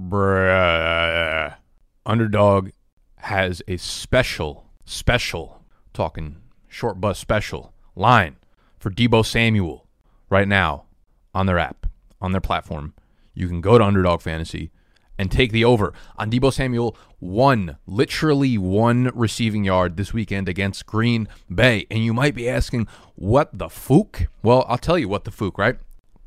Bruh. Underdog has a special, special, talking short bus special line for Deebo Samuel right now on their app, on their platform. You can go to Underdog Fantasy and take the over on Deebo Samuel one, literally one receiving yard this weekend against Green Bay. And you might be asking, what the fook? Well, I'll tell you what the fook, right?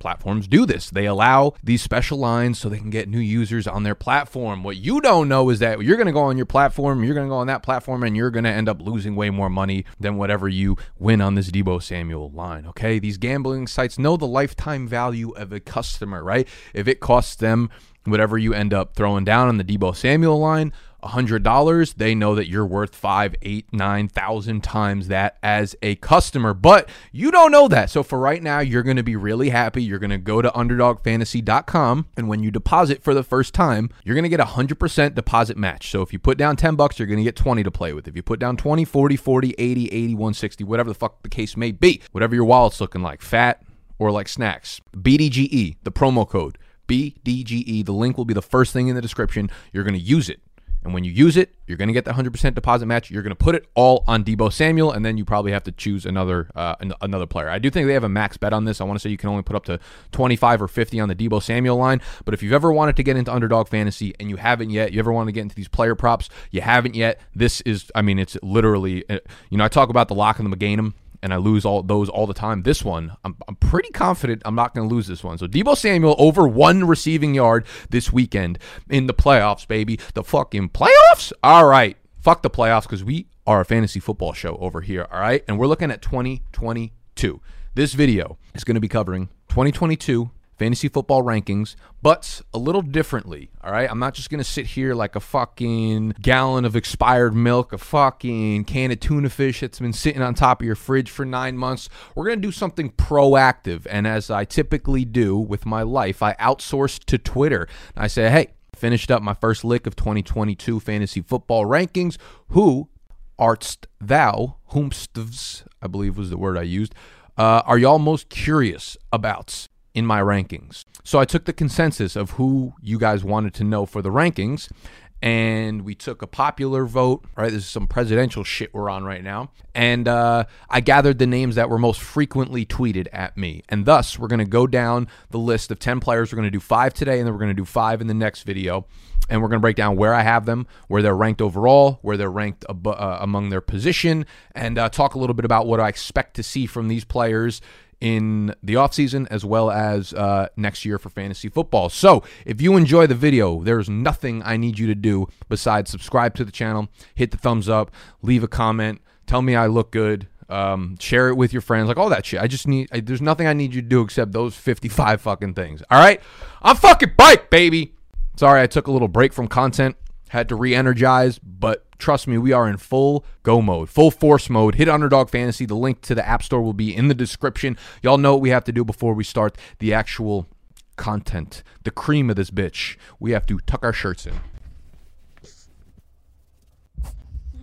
Platforms do this. They allow these special lines so they can get new users on their platform. What you don't know is that you're going to go on your platform, you're going to go on that platform, and you're going to end up losing way more money than whatever you win on this Deebo Samuel line. Okay. These gambling sites know the lifetime value of a customer, right? If it costs them whatever you end up throwing down on the Deebo Samuel line, $100, they know that you're worth five, eight, nine thousand times that as a customer. But you don't know that. So for right now, you're going to be really happy. You're going to go to underdogfantasy.com. And when you deposit for the first time, you're going to get a 100% deposit match. So if you put down 10 bucks, you're going to get 20 to play with. If you put down 20, 40, 40, 80, 80, 160, whatever the fuck the case may be, whatever your wallet's looking like, fat or like snacks, BDGE, the promo code. BDGE. The link will be the first thing in the description. You're going to use it. And when you use it, you're going to get the 100% deposit match. You're going to put it all on Deebo Samuel, and then you probably have to choose another uh, another player. I do think they have a max bet on this. I want to say you can only put up to 25 or 50 on the Deebo Samuel line. But if you've ever wanted to get into underdog fantasy and you haven't yet, you ever want to get into these player props, you haven't yet. This is, I mean, it's literally, uh, you know, I talk about the lock and the McGanum and I lose all those all the time. This one, I'm, I'm pretty confident I'm not going to lose this one. So Deebo Samuel over one receiving yard this weekend in the playoffs, baby. The fucking playoffs? All right. Fuck the playoffs because we are a fantasy football show over here. All right. And we're looking at 2022. This video is going to be covering 2022 fantasy football rankings, but a little differently. All right. I'm not just going to sit here like a fucking gallon of expired milk, a fucking can of tuna fish that's been sitting on top of your fridge for nine months. We're going to do something proactive. And as I typically do with my life, I outsourced to Twitter. I say, hey, finished up my first lick of 2022 fantasy football rankings. Who artst thou, whomstvs, I believe was the word I used, uh, are y'all most curious about? In my rankings. So I took the consensus of who you guys wanted to know for the rankings and we took a popular vote, right? This is some presidential shit we're on right now. And uh, I gathered the names that were most frequently tweeted at me. And thus, we're going to go down the list of 10 players. We're going to do five today, and then we're going to do five in the next video. And we're going to break down where I have them, where they're ranked overall, where they're ranked ab- uh, among their position, and uh, talk a little bit about what I expect to see from these players in the offseason as well as uh, next year for fantasy football. So if you enjoy the video, there's nothing I need you to do besides subscribe to the channel, hit the thumbs up, leave a comment, tell me I look good. Um, share it with your friends, like all that shit. I just need, I, there's nothing I need you to do except those 55 fucking things. All right? I'm fucking bike, baby. Sorry, I took a little break from content, had to re energize, but Trust me, we are in full go mode, full force mode. Hit Underdog Fantasy. The link to the App Store will be in the description. Y'all know what we have to do before we start the actual content, the cream of this bitch. We have to tuck our shirts in.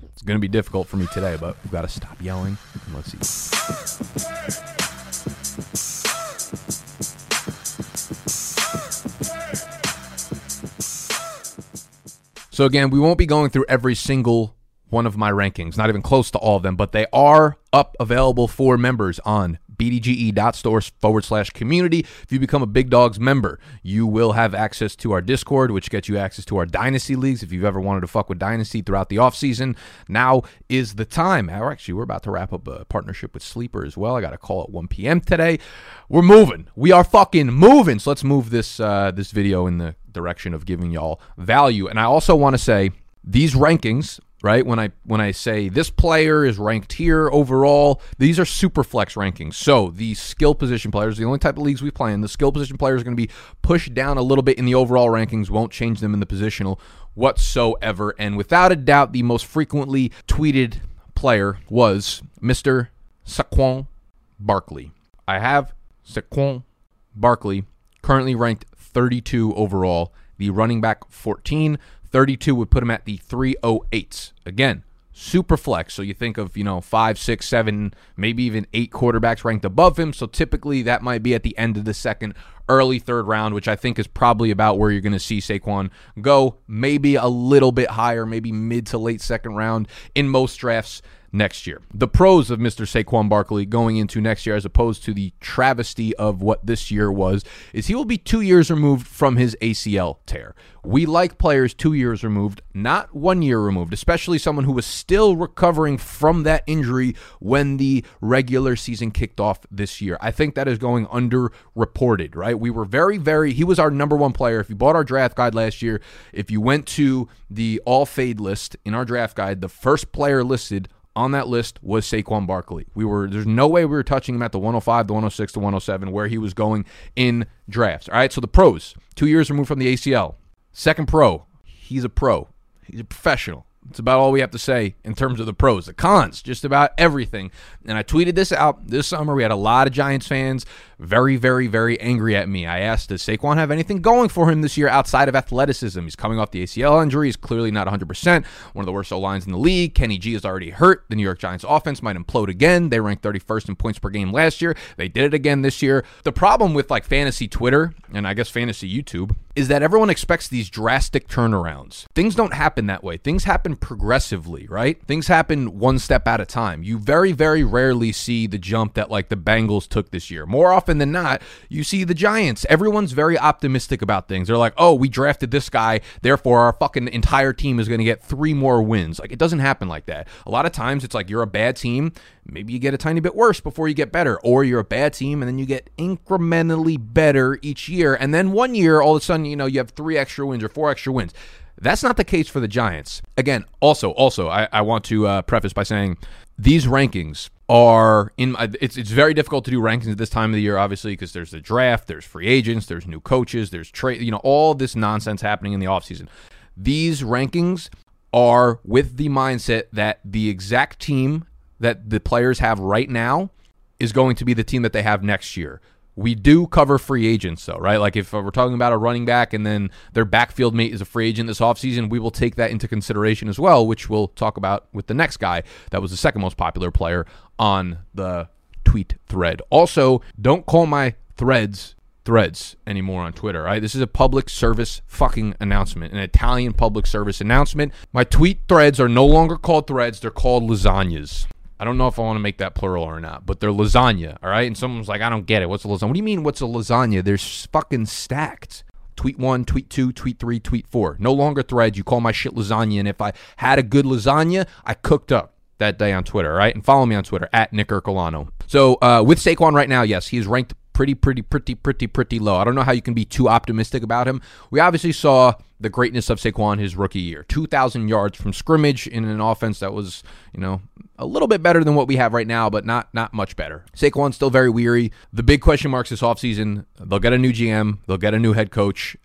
It's going to be difficult for me today, but we've got to stop yelling. Let's see. So again, we won't be going through every single one of my rankings, not even close to all of them, but they are up available for members on bdge.store forward slash community. If you become a Big Dogs member, you will have access to our Discord, which gets you access to our Dynasty leagues. If you've ever wanted to fuck with Dynasty throughout the offseason, now is the time. Actually, we're about to wrap up a partnership with Sleeper as well. I got a call at 1 p.m. today. We're moving. We are fucking moving. So let's move this uh, this video in the direction of giving y'all value. And I also want to say these rankings right when i when i say this player is ranked here overall these are super flex rankings. So the skill position players the only type of leagues we play in the skill position players are going to be pushed down a little bit in the overall rankings won't change them in the positional whatsoever. And without a doubt the most frequently tweeted player was mr saquon barkley. I have saquon barkley currently ranked 32 overall, the running back 14. 32 would put him at the 308s. Again, super flex. So you think of, you know, five, six, seven, maybe even eight quarterbacks ranked above him. So typically that might be at the end of the second, early third round, which I think is probably about where you're going to see Saquon go. Maybe a little bit higher, maybe mid to late second round in most drafts next year. The pros of Mr. Saquon Barkley going into next year, as opposed to the travesty of what this year was, is he will be two years removed from his ACL tear. We like players two years removed, not one year removed, especially someone who was still recovering from that injury when the regular season kicked off this year. I think that is going underreported, right? We were very, very, he was our number one player. If you bought our draft guide last year, if you went to the all fade list in our draft guide, the first player listed on that list was Saquon Barkley. We were there's no way we were touching him at the 105, the 106, the 107 where he was going in drafts. All right, so the pros, 2 years removed from the ACL. Second pro, he's a pro. He's a professional. It's about all we have to say in terms of the pros. The cons, just about everything. And I tweeted this out this summer. We had a lot of Giants fans very, very, very angry at me. I asked, does Saquon have anything going for him this year outside of athleticism? He's coming off the ACL injury. He's clearly not 100%. One of the worst O lines in the league. Kenny G is already hurt. The New York Giants offense might implode again. They ranked 31st in points per game last year. They did it again this year. The problem with like fantasy Twitter and I guess fantasy YouTube is that everyone expects these drastic turnarounds. Things don't happen that way. Things happen progressively, right? Things happen one step at a time. You very, very rarely see the jump that like the Bengals took this year. More often than not, you see the Giants. Everyone's very optimistic about things. They're like, oh, we drafted this guy, therefore our fucking entire team is going to get three more wins. Like, it doesn't happen like that. A lot of times it's like you're a bad team, maybe you get a tiny bit worse before you get better, or you're a bad team and then you get incrementally better each year. And then one year, all of a sudden, you know, you have three extra wins or four extra wins. That's not the case for the Giants. Again, also, also, I, I want to uh, preface by saying these rankings are in it's it's very difficult to do rankings at this time of the year obviously because there's the draft there's free agents there's new coaches there's trade you know all this nonsense happening in the offseason these rankings are with the mindset that the exact team that the players have right now is going to be the team that they have next year we do cover free agents, though, right? Like if we're talking about a running back and then their backfield mate is a free agent this offseason, we will take that into consideration as well, which we'll talk about with the next guy that was the second most popular player on the tweet thread. Also, don't call my threads threads anymore on Twitter, right? This is a public service fucking announcement, an Italian public service announcement. My tweet threads are no longer called threads, they're called lasagnas. I don't know if I want to make that plural or not, but they're lasagna, all right? And someone's like, I don't get it. What's a lasagna? What do you mean, what's a lasagna? They're fucking stacked. Tweet one, tweet two, tweet three, tweet four. No longer threads. You call my shit lasagna. And if I had a good lasagna, I cooked up that day on Twitter, all right? And follow me on Twitter at Nick Ercolano. So uh, with Saquon right now, yes, he's ranked pretty, pretty, pretty, pretty, pretty low. I don't know how you can be too optimistic about him. We obviously saw the greatness of Saquon his rookie year 2,000 yards from scrimmage in an offense that was, you know, a little bit better than what we have right now, but not not much better. Saquon's still very weary. The big question marks this offseason they'll get a new GM, they'll get a new head coach.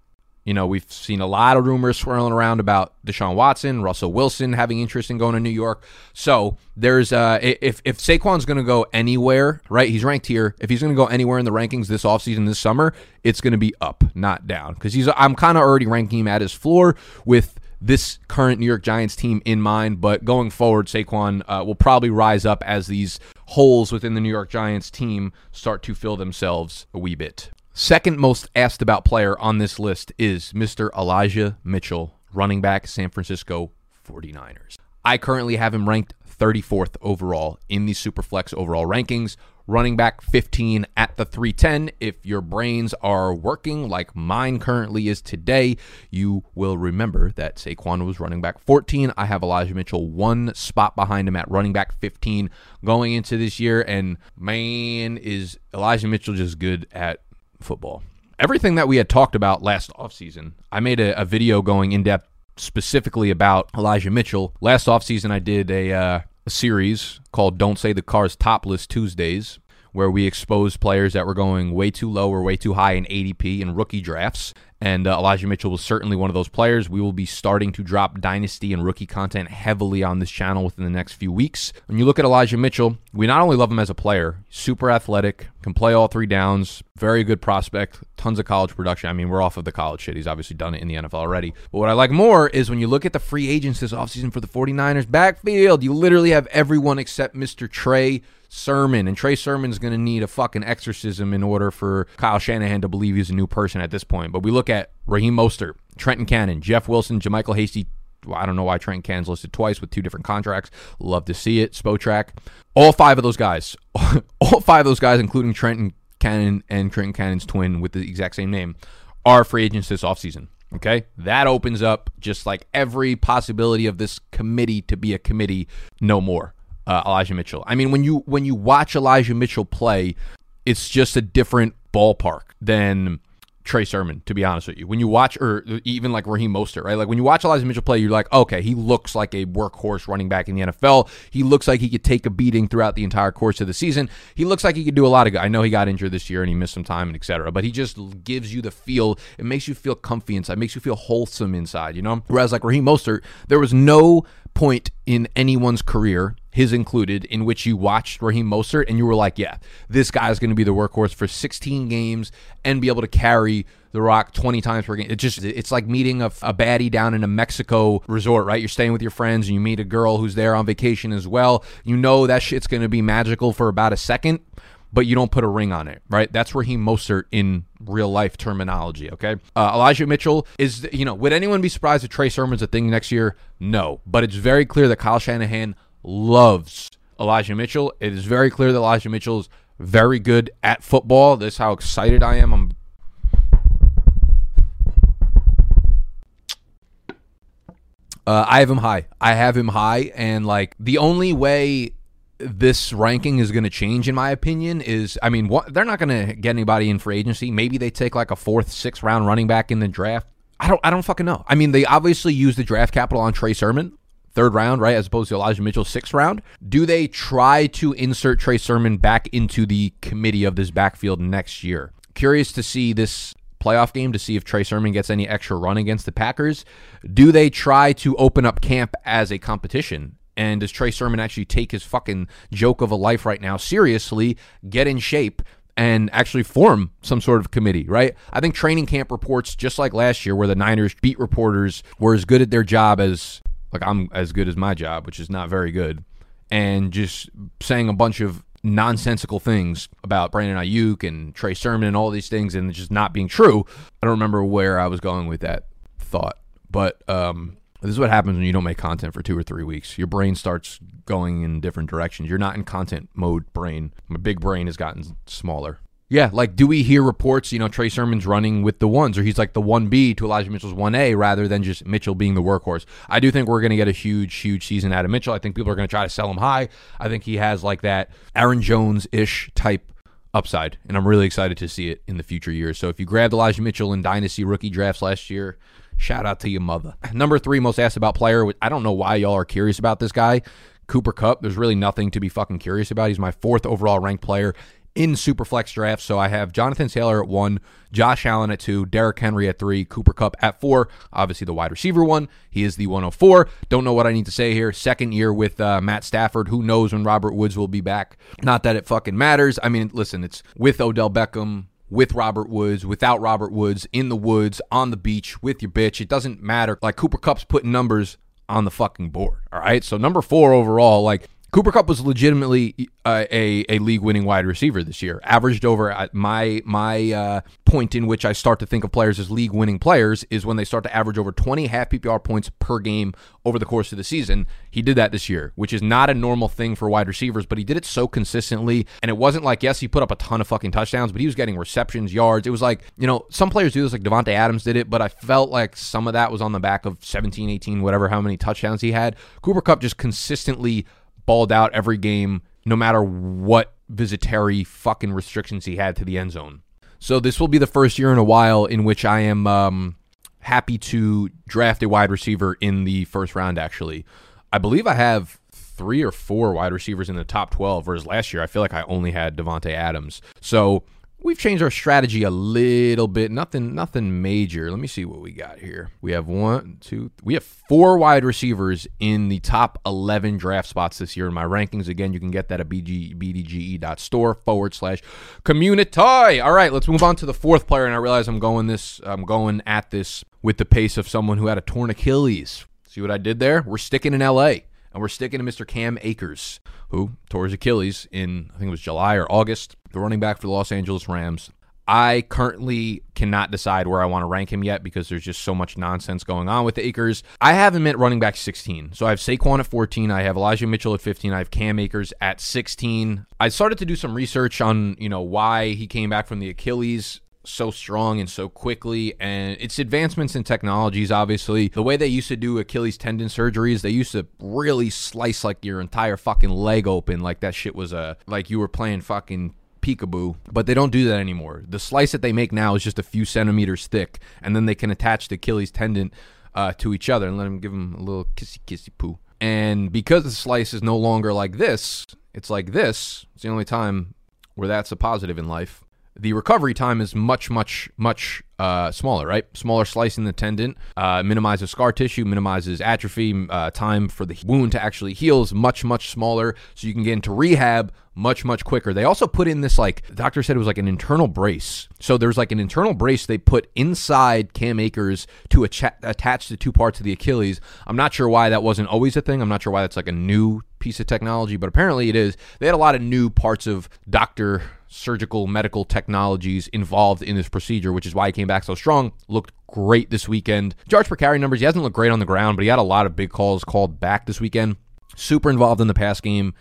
You know, we've seen a lot of rumors swirling around about Deshaun Watson, Russell Wilson having interest in going to New York. So there's uh if if Saquon's gonna go anywhere, right? He's ranked here. If he's gonna go anywhere in the rankings this offseason, this summer, it's gonna be up, not down. Because he's I'm kind of already ranking him at his floor with this current New York Giants team in mind. But going forward, Saquon uh, will probably rise up as these holes within the New York Giants team start to fill themselves a wee bit. Second most asked about player on this list is Mr. Elijah Mitchell, running back, San Francisco 49ers. I currently have him ranked 34th overall in the Superflex overall rankings. Running back 15 at the 310. If your brains are working like mine currently is today, you will remember that Saquon was running back 14. I have Elijah Mitchell one spot behind him at running back 15 going into this year. And man, is Elijah Mitchell just good at football. Everything that we had talked about last offseason, I made a, a video going in depth specifically about Elijah Mitchell. Last offseason, I did a, uh, a series called Don't Say the Car's Topless Tuesdays, where we exposed players that were going way too low or way too high in ADP in rookie drafts. And uh, Elijah Mitchell was certainly one of those players. We will be starting to drop dynasty and rookie content heavily on this channel within the next few weeks. When you look at Elijah Mitchell, we not only love him as a player, super athletic, can play all three downs, very good prospect, tons of college production. I mean, we're off of the college shit. He's obviously done it in the NFL already. But what I like more is when you look at the free agents this offseason for the 49ers backfield, you literally have everyone except Mr. Trey Sermon, and Trey Sermon's going to need a fucking exorcism in order for Kyle Shanahan to believe he's a new person at this point. But we look at Raheem Mostert, Trenton Cannon, Jeff Wilson, JaMycal Hasty. Well, I don't know why Trenton Cannon's listed twice with two different contracts. Love to see it. Spotrac. All five of those guys, all five of those guys, including Trenton Cannon and Trenton Cannon's twin with the exact same name, are free agents this offseason. Okay. That opens up just like every possibility of this committee to be a committee no more. Uh, Elijah Mitchell. I mean, when you when you watch Elijah Mitchell play, it's just a different ballpark than Trey Sermon, to be honest with you. When you watch, or even like Raheem Mostert, right? Like when you watch Elijah Mitchell play, you're like, okay, he looks like a workhorse running back in the NFL. He looks like he could take a beating throughout the entire course of the season. He looks like he could do a lot of. Good. I know he got injured this year and he missed some time and etc. But he just gives you the feel. It makes you feel comfy inside. Makes you feel wholesome inside. You know. Whereas like Raheem Mostert, there was no point in anyone's career, his included, in which you watched Raheem Mostert and you were like, yeah, this guy is going to be the workhorse for 16 games and be able to carry the rock 20 times per game. It just it's like meeting a, a baddie down in a Mexico resort, right? You're staying with your friends and you meet a girl who's there on vacation as well. You know that shit's going to be magical for about a second but you don't put a ring on it, right? That's Raheem Mostert in real life terminology, okay? Uh, Elijah Mitchell is, you know, would anyone be surprised if Trey Sermon's a thing next year? No, but it's very clear that Kyle Shanahan loves Elijah Mitchell. It is very clear that Elijah Mitchell is very good at football. This is how excited I am. I'm Uh, I have him high. I have him high, and like the only way this ranking is going to change, in my opinion, is I mean, what, they're not going to get anybody in free agency. Maybe they take like a fourth, sixth round running back in the draft. I don't, I don't fucking know. I mean, they obviously use the draft capital on Trey Sermon, third round, right, as opposed to Elijah Mitchell, sixth round. Do they try to insert Trey Sermon back into the committee of this backfield next year? Curious to see this playoff game to see if Trey Sermon gets any extra run against the Packers. Do they try to open up camp as a competition and does Trey Sermon actually take his fucking joke of a life right now seriously, get in shape, and actually form some sort of committee, right? I think training camp reports, just like last year, where the Niners beat reporters were as good at their job as, like, I'm as good as my job, which is not very good, and just saying a bunch of nonsensical things about Brandon Aiyuk and Trey Sermon and all these things and just not being true. I don't remember where I was going with that thought, but um, this is what happens when you don't make content for two or three weeks. Your brain starts going in different directions. You're not in content mode brain. My big brain has gotten smaller. Yeah, like do we hear reports, you know, Trey Sermon's running with the ones, or he's like the 1B to Elijah Mitchell's 1A rather than just Mitchell being the workhorse? I do think we're going to get a huge, huge season out of Mitchell. I think people are going to try to sell him high. I think he has like that Aaron Jones ish type upside, and I'm really excited to see it in the future years. So if you grabbed Elijah Mitchell in Dynasty rookie drafts last year, Shout out to your mother. Number three most asked about player. I don't know why y'all are curious about this guy. Cooper Kupp. There's really nothing to be fucking curious about. He's my fourth overall ranked player in Superflex draft. So I have Jonathan Taylor at one, Josh Allen at two, Derrick Henry at three, Cooper Kupp at four. Obviously the wide receiver one. He is the 104. Don't know what I need to say here. Second year with uh, Matt Stafford. Who knows when Robert Woods will be back? Not that it fucking matters. I mean, listen, it's with Odell Beckham with Robert Woods, without Robert Woods, in the woods, on the beach, with your bitch. It doesn't matter. Like Cooper Kupp's putting numbers on the fucking board. All right. So number four overall, like Cooper Kupp was legitimately uh, a a league winning wide receiver this year. Averaged over uh, my my uh, point in which I start to think of players as league winning players is when they start to average over 20 half PPR points per game over the course of the season. He did that this year, which is not a normal thing for wide receivers, but he did it so consistently. And it wasn't like yes, he put up a ton of fucking touchdowns, but he was getting receptions, yards. It was like you know some players do this, like Davante Adams did it, but I felt like some of that was on the back of 17, 18, whatever, how many touchdowns he had. Cooper Kupp just consistently balled out every game, no matter what visitary fucking restrictions he had to the end zone. So this will be the first year in a while in which I am um, happy to draft a wide receiver in the first round. Actually, I believe I have three or four wide receivers in the top 12, whereas last year I feel like I only had Davante Adams. So we've changed our strategy a little bit. Nothing, nothing major. Let me see what we got here. We have one, two, we have four wide receivers in the top 11 draft spots this year in my rankings. Again, you can get that at BG, bdge.store forward slash community. All right, let's move on to the fourth player. And I realize I'm going this, I'm going at this with the pace of someone who had a torn Achilles. See what I did there? We're sticking in LA and we're sticking to Mr. Cam Akers, who tore his Achilles in, I think it was July or August, the running back for the Los Angeles Rams. I currently cannot decide where I want to rank him yet because there's just so much nonsense going on with Akers. I have him at running back 16. So I have Saquon at 14. I have Elijah Mitchell at 15. I have Cam Akers at 16. I started to do some research on, you know, why he came back from the Achilles so strong and so quickly and it's advancements in technologies obviously the way they used to do achilles tendon surgeries they used to really slice like your entire fucking leg open like that shit was a like you were playing fucking peekaboo, but they don't do that anymore. The slice that they make now is just a few centimeters thick, and then they can attach the Achilles tendon uh, to each other and let them give them a little kissy kissy poo. And because the slice is no longer like this, it's like this. It's the only time where that's a positive in life. The recovery time is much, much, much uh, smaller, right? Smaller slice in the tendon uh, minimizes scar tissue, minimizes atrophy. Uh, time for the wound to actually heal is much, much smaller. So you can get into rehab much, much quicker. They also put in this, like, doctor said it was like an internal brace. So there's like an internal brace they put inside Cam Akers to attach the two parts of the Achilles. I'm not sure why that wasn't always a thing. I'm not sure why that's like a new piece of technology, but apparently it is. They had a lot of new parts of doctor surgical medical technologies involved in this procedure, which is why he came back so strong. Looked great this weekend. Yards per carry numbers, he hasn't looked great on the ground, but he had a lot of big calls called back this weekend. Super involved in the pass game.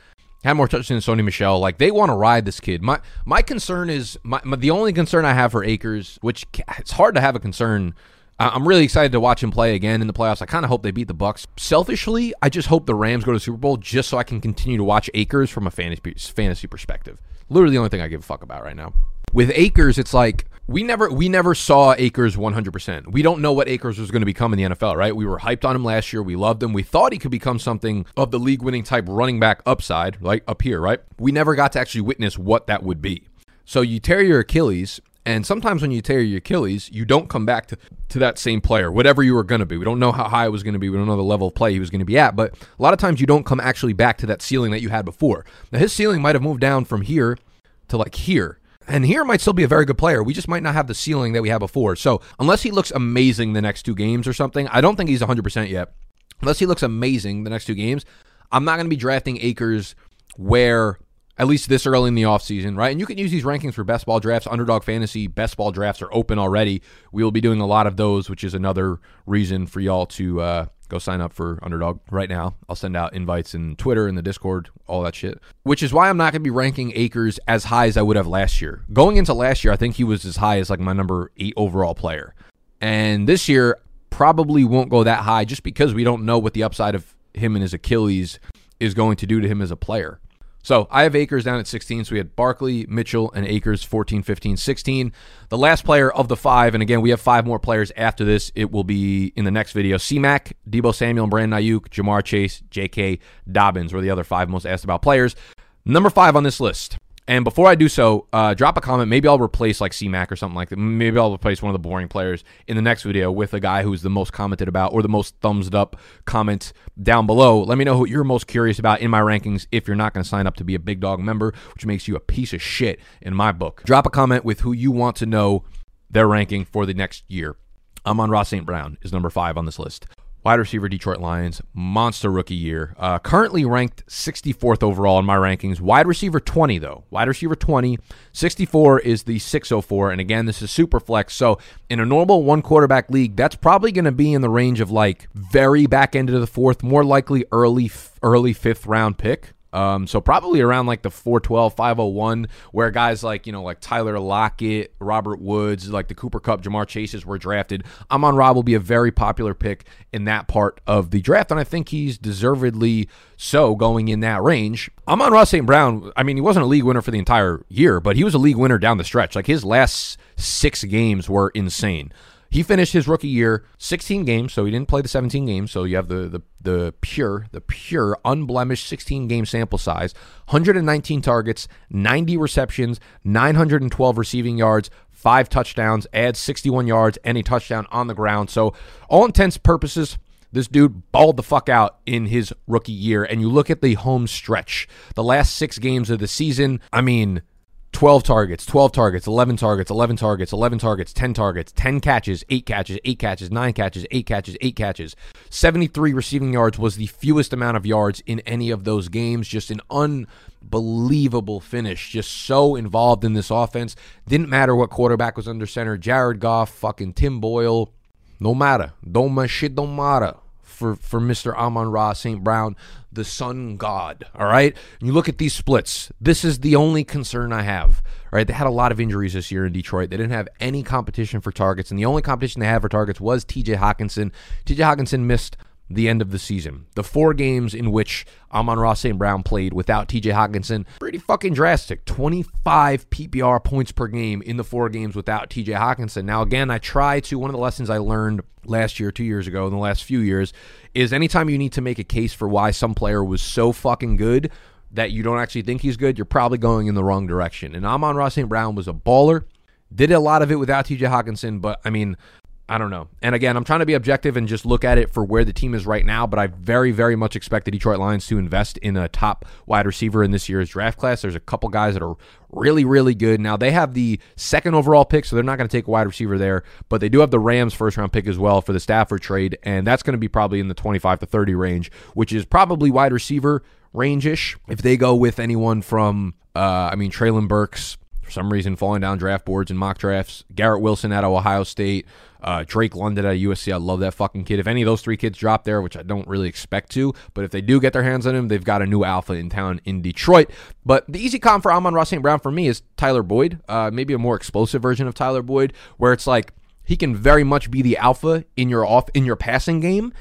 Had more touches than Sony Michel. Like they want to ride this kid. My my concern is my, my, the only concern I have for Akers, which it's hard to have a concern I'm really excited to watch him play again in the playoffs. I kind of hope they beat the Bucs. Selfishly, I just hope the Rams go to Super Bowl just so I can continue to watch Akers from a fantasy fantasy perspective. Literally the only thing I give a fuck about right now. With Akers, it's like we never we never saw Akers 100%. We don't know what Akers was going to become in the NFL, right? We were hyped on him last year. We loved him. We thought he could become something of the league-winning type running back upside, like up here, right? We never got to actually witness what that would be. So you tear your Achilles and sometimes when you tear your Achilles, you don't come back to, to that same player, whatever you were going to be. We don't know how high it was going to be. We don't know the level of play he was going to be at. But a lot of times you don't come actually back to that ceiling that you had before. Now, his ceiling might have moved down from here to like here. And here might still be a very good player. We just might not have the ceiling that we had before. So unless he looks amazing the next two games or something, I don't think he's 100% yet. Unless he looks amazing the next two games, I'm not going to be drafting Akers where at least this early in the offseason, right? And you can use these rankings for best ball drafts. Underdog Fantasy best ball drafts are open already. We will be doing a lot of those, which is another reason for y'all to uh, go sign up for Underdog right now. I'll send out invites in Twitter and the Discord, all that shit. Which is why I'm not going to be ranking Akers as high as I would have last year. Going into last year, I think he was as high as like my number eight overall player. And this year, probably won't go that high just because we don't know what the upside of him and his Achilles is going to do to him as a player. So I have Akers down at 16. So we had Barkley, Mitchell, and Akers 14, 15, 16. The last player of the five, and again, we have five more players after this. It will be in the next video. C-Mac, Deebo Samuel, and Brandon Aiyuk, Ja'Marr Chase, J.K. Dobbins were the other five most asked about players. Number five on this list and before I do so, uh, drop a comment. Maybe I'll replace like CMAC or something like that. Maybe I'll replace one of the boring players in the next video with a guy who's the most commented about or the most thumbs up comments down below. Let me know who you're most curious about in my rankings if you're not going to sign up to be a Big Dog member, which makes you a piece of shit in my book. Drop a comment with who you want to know their ranking for the next year. Amon-Ra St. Brown is number five on this list wide receiver Detroit Lions, monster rookie year. Uh, currently ranked 64th overall in my rankings. Wide receiver 20, though. Wide receiver 20. 64 is the 604. And again, this is super flex. So in a normal one quarterback league, that's probably going to be in the range of like very back end of the fourth, more likely early, early fifth round pick. Um, so probably around like the 412, 501, where guys like, you know, like Tyler Lockett, Robert Woods, like the Cooper Kupp, Ja'Marr Chases were drafted. Amon-Ra will be a very popular pick in that part of the draft, and I think he's deservedly so going in that range. Amon-Ra St. Brown, I mean, he wasn't a league winner for the entire year, but he was a league winner down the stretch. Like his last six games were insane. He finished his rookie year 16 games, so he didn't play the 17 games. So you have the the the pure, the pure, unblemished 16 game sample size, 119 targets, 90 receptions, 912 receiving yards, five touchdowns, adds 61 yards, and a touchdown on the ground. So all intents purposes. This dude balled the fuck out in his rookie year. And you look at the home stretch, the last six games of the season. I mean, 12 targets, 12 targets, 11 targets, 11 targets, 11 targets, 10 targets, 10 catches, 8 catches, 8 catches, 9 catches, 8 catches, 8 catches. 73 receiving yards was the fewest amount of yards in any of those games. Just an unbelievable finish. Just so involved in this offense. Didn't matter what quarterback was under center. Jared Goff, fucking Tim Boyle. No matter. Don't my shit don't matter for, for Mr. Amon Ra St. Brown, the sun god. All right. And you look at these splits. This is the only concern I have. All right. They had a lot of injuries this year in Detroit. They didn't have any competition for targets. And the only competition they had for targets was TJ Hockenson. TJ Hockenson missed the end of the season. The four games in which Amon-Ra St. Brown played without TJ Hockenson, pretty fucking drastic. 25 PPR points per game in the four games without TJ Hockenson. Now, again, I try to, one of the lessons I learned last year, two years ago, in the last few years, is anytime you need to make a case for why some player was so fucking good that you don't actually think he's good, you're probably going in the wrong direction. And Amon-Ra St. Brown was a baller. Did a lot of it without TJ Hockenson, but I mean, I don't know. And again, I'm trying to be objective and just look at it for where the team is right now, but I very, very much expect the Detroit Lions to invest in a top wide receiver in this year's draft class. There's a couple guys that are really, really good. Now, they have the second overall pick, so they're not going to take a wide receiver there, but they do have the Rams first round pick as well for the Stafford trade, and that's going to be probably in the 25 to 30 range, which is probably wide receiver range ish. If they go with anyone from, uh, I mean, Treylon Burks, some reason falling down draft boards and mock drafts. Garrett Wilson out of Ohio State, uh, Drake London out of USC. I love that fucking kid. If any of those three kids drop there, which I don't really expect to, but if they do get their hands on him, they've got a new alpha in town in Detroit. But the easy comp for Amon-Ra St. Brown for me is Tyler Boyd, uh, maybe a more explosive version of Tyler Boyd, where it's like he can very much be the alpha in your off in your passing game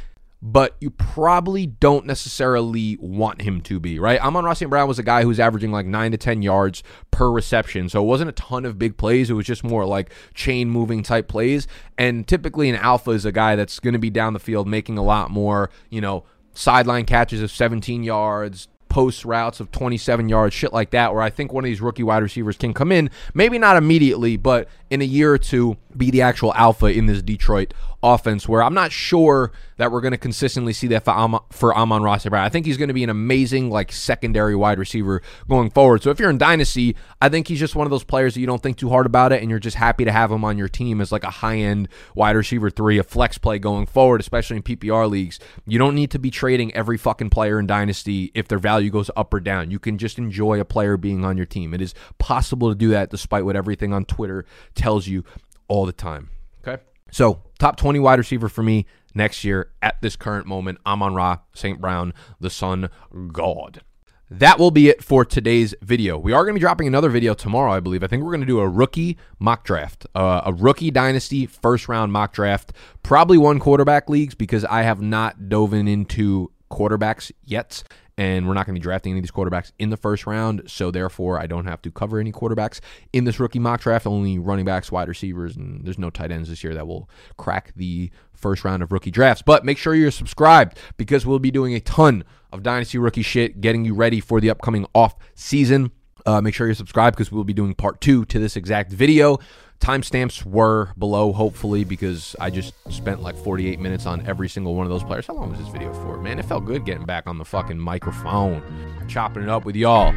but you probably don't necessarily want him to be, right? Amon-Ra St. Brown was a guy who was averaging like nine to 10 yards per reception. So it wasn't a ton of big plays. It was just more like chain moving type plays. And typically an alpha is a guy that's going to be down the field making a lot more, you know, sideline catches of 17 yards, post routes of 27 yards, shit like that, where I think one of these rookie wide receivers can come in, maybe not immediately, but in a year or two, be the actual alpha in this Detroit offense where I'm not sure that we're going to consistently see that for, Am- for Amon Ross. I think he's going to be an amazing like secondary wide receiver going forward. So if you're in Dynasty, I think he's just one of those players that you don't think too hard about it and you're just happy to have him on your team as like a high-end wide receiver 3, a flex play going forward, especially in PPR leagues. You don't need to be trading every fucking player in Dynasty if their value goes up or down. You can just enjoy a player being on your team. It is possible to do that despite what everything on Twitter tells you all the time. Okay? So, top 20 wide receiver for me next year at this current moment. Amon Ra, St. Brown, the Sun God. That will be it for today's video. We are going to be dropping another video tomorrow, I believe. I think we're going to do a rookie mock draft, uh, a rookie dynasty first round mock draft, probably one quarterback leagues because I have not dove into quarterbacks yet and we're not going to be drafting any of these quarterbacks in the first round. So therefore, I don't have to cover any quarterbacks in this rookie mock draft. Only running backs, wide receivers, and there's no tight ends this year that will crack the first round of rookie drafts. But make sure you're subscribed because we'll be doing a ton of dynasty rookie shit, getting you ready for the upcoming off season. Uh, make sure you're subscribed because we'll be doing part two to this exact video. Timestamps were below, hopefully, because I just spent like 48 minutes on every single one of those players. How long was this video for? Man, it felt good getting back on the fucking microphone, chopping it up with y'all.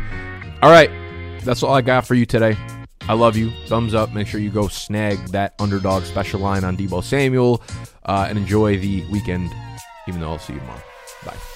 All right, that's all I got for you today. I love you. Thumbs up. Make sure you go snag that underdog special line on Deebo Samuel uh, and enjoy the weekend, even though I'll see you tomorrow. Bye.